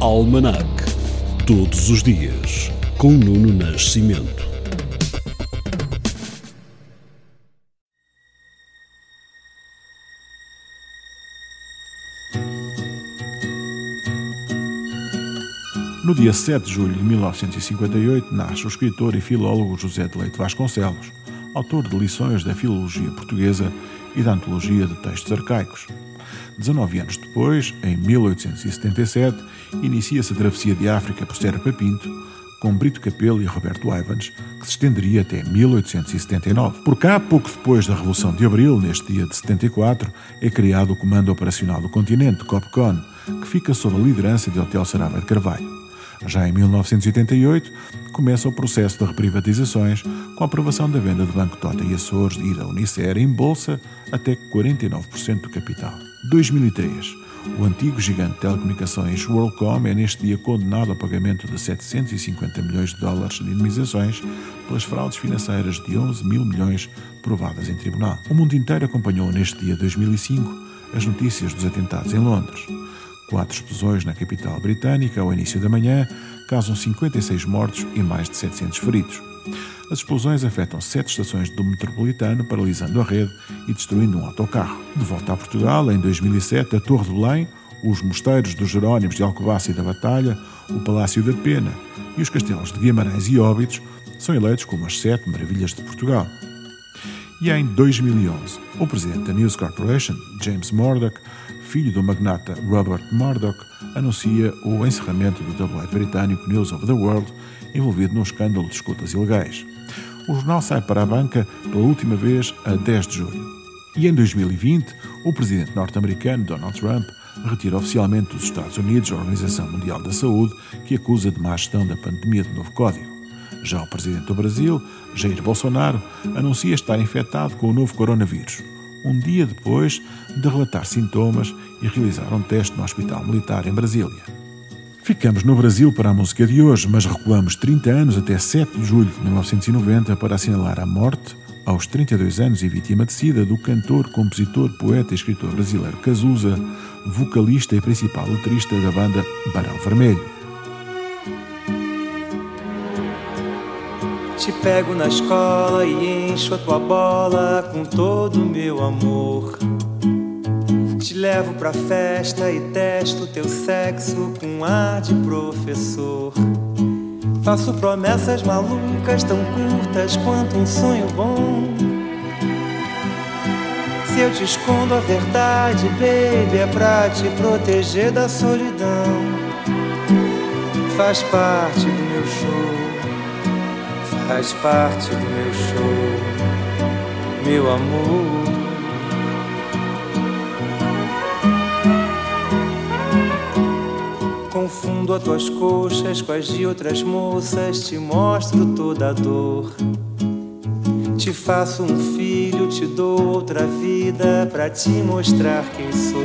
Almanac. Todos os dias, com Nuno Nascimento. No dia 7 de julho de 1958, nasce o escritor e filólogo José de Leite Vasconcelos, autor de lições da filologia portuguesa e da antologia de textos arcaicos. 19 anos depois, em 1877, inicia-se a travessia de África por Serpa Pinto, com Brito Capelo e Roberto Ivans, que se estenderia até 1879. Por cá, pouco depois da Revolução de Abril, neste dia de 74, é criado o Comando Operacional do Continente, COPCON, que fica sob a liderança de Hotel Sarava de Carvalho. Já em 1988, começa o processo de reprivatizações, com a aprovação da venda do Banco Tota e Açores e da Unicer em bolsa até 49% do capital. 2003. O antigo gigante de telecomunicações WorldCom é neste dia condenado ao pagamento de 750 milhões de dólares de indemnizações pelas fraudes financeiras de 11 mil milhões provadas em tribunal. O mundo inteiro acompanhou neste dia 2005 as notícias dos atentados em Londres. Quatro explosões na capital britânica ao início da manhã causam 56 mortos e mais de 700 feridos. As explosões afetam sete estações do metropolitano, paralisando a rede e destruindo um autocarro. De volta a Portugal, em 2007, a Torre de Belém, os mosteiros dos Jerónimos de Alcobaça e da Batalha, o Palácio da Pena e os castelos de Guimarães e Óbidos são eleitos como as sete maravilhas de Portugal. E em 2011, o presidente da News Corporation, James Murdoch, filho do magnata Robert Murdoch, anuncia o encerramento do tabloide britânico News of the World, envolvido num escândalo de escutas ilegais. O jornal sai para a banca pela última vez a 10 de julho. E em 2020, o presidente norte-americano Donald Trump retira oficialmente dos Estados Unidos a Organização Mundial da Saúde, que acusa de má gestão da pandemia de novo código. Já o presidente do Brasil, Jair Bolsonaro, anuncia estar infectado com o novo coronavírus, um dia depois de relatar sintomas e realizar um teste no Hospital Militar em Brasília. Ficamos no Brasil para a música de hoje, mas recuamos 30 anos até 7 de julho de 1990 para assinalar a morte, aos 32 anos e vítima de SIDA, do cantor, compositor, poeta e escritor brasileiro Cazuza, vocalista e principal letrista da banda Barão Vermelho. Te pego na escola e encho a tua bola com todo o meu amor. Te levo pra festa e testo teu sexo com ar de professor. Faço promessas malucas tão curtas quanto um sonho bom. Se eu te escondo a verdade, baby, é pra te proteger da solidão. Faz parte do meu show faz parte do meu show, meu amor. Confundo as tuas coxas com as de outras moças, te mostro toda a dor. Te faço um filho, te dou outra vida pra te mostrar quem sou.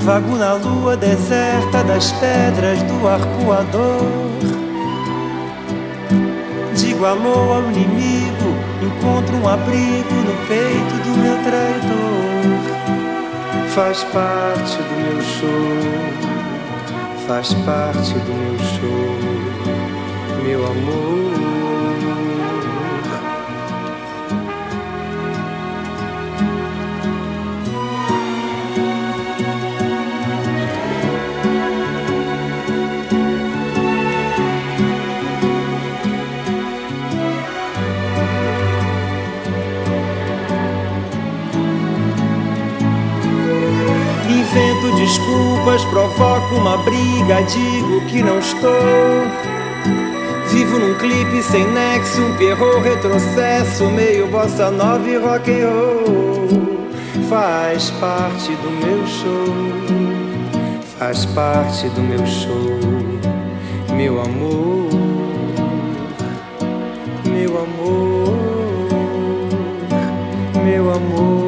Vago na lua deserta das pedras do arcoador alô ao inimigo, encontro um abrigo no peito do meu traidor. Faz parte do meu show, faz parte do meu show, meu amor. Desculpas, provoco uma briga, digo que não estou. Vivo num clipe sem nexo, um perro retrocesso, meio bossa nova e rock and roll. Faz parte do meu show, faz parte do meu show, meu amor, meu amor, meu amor.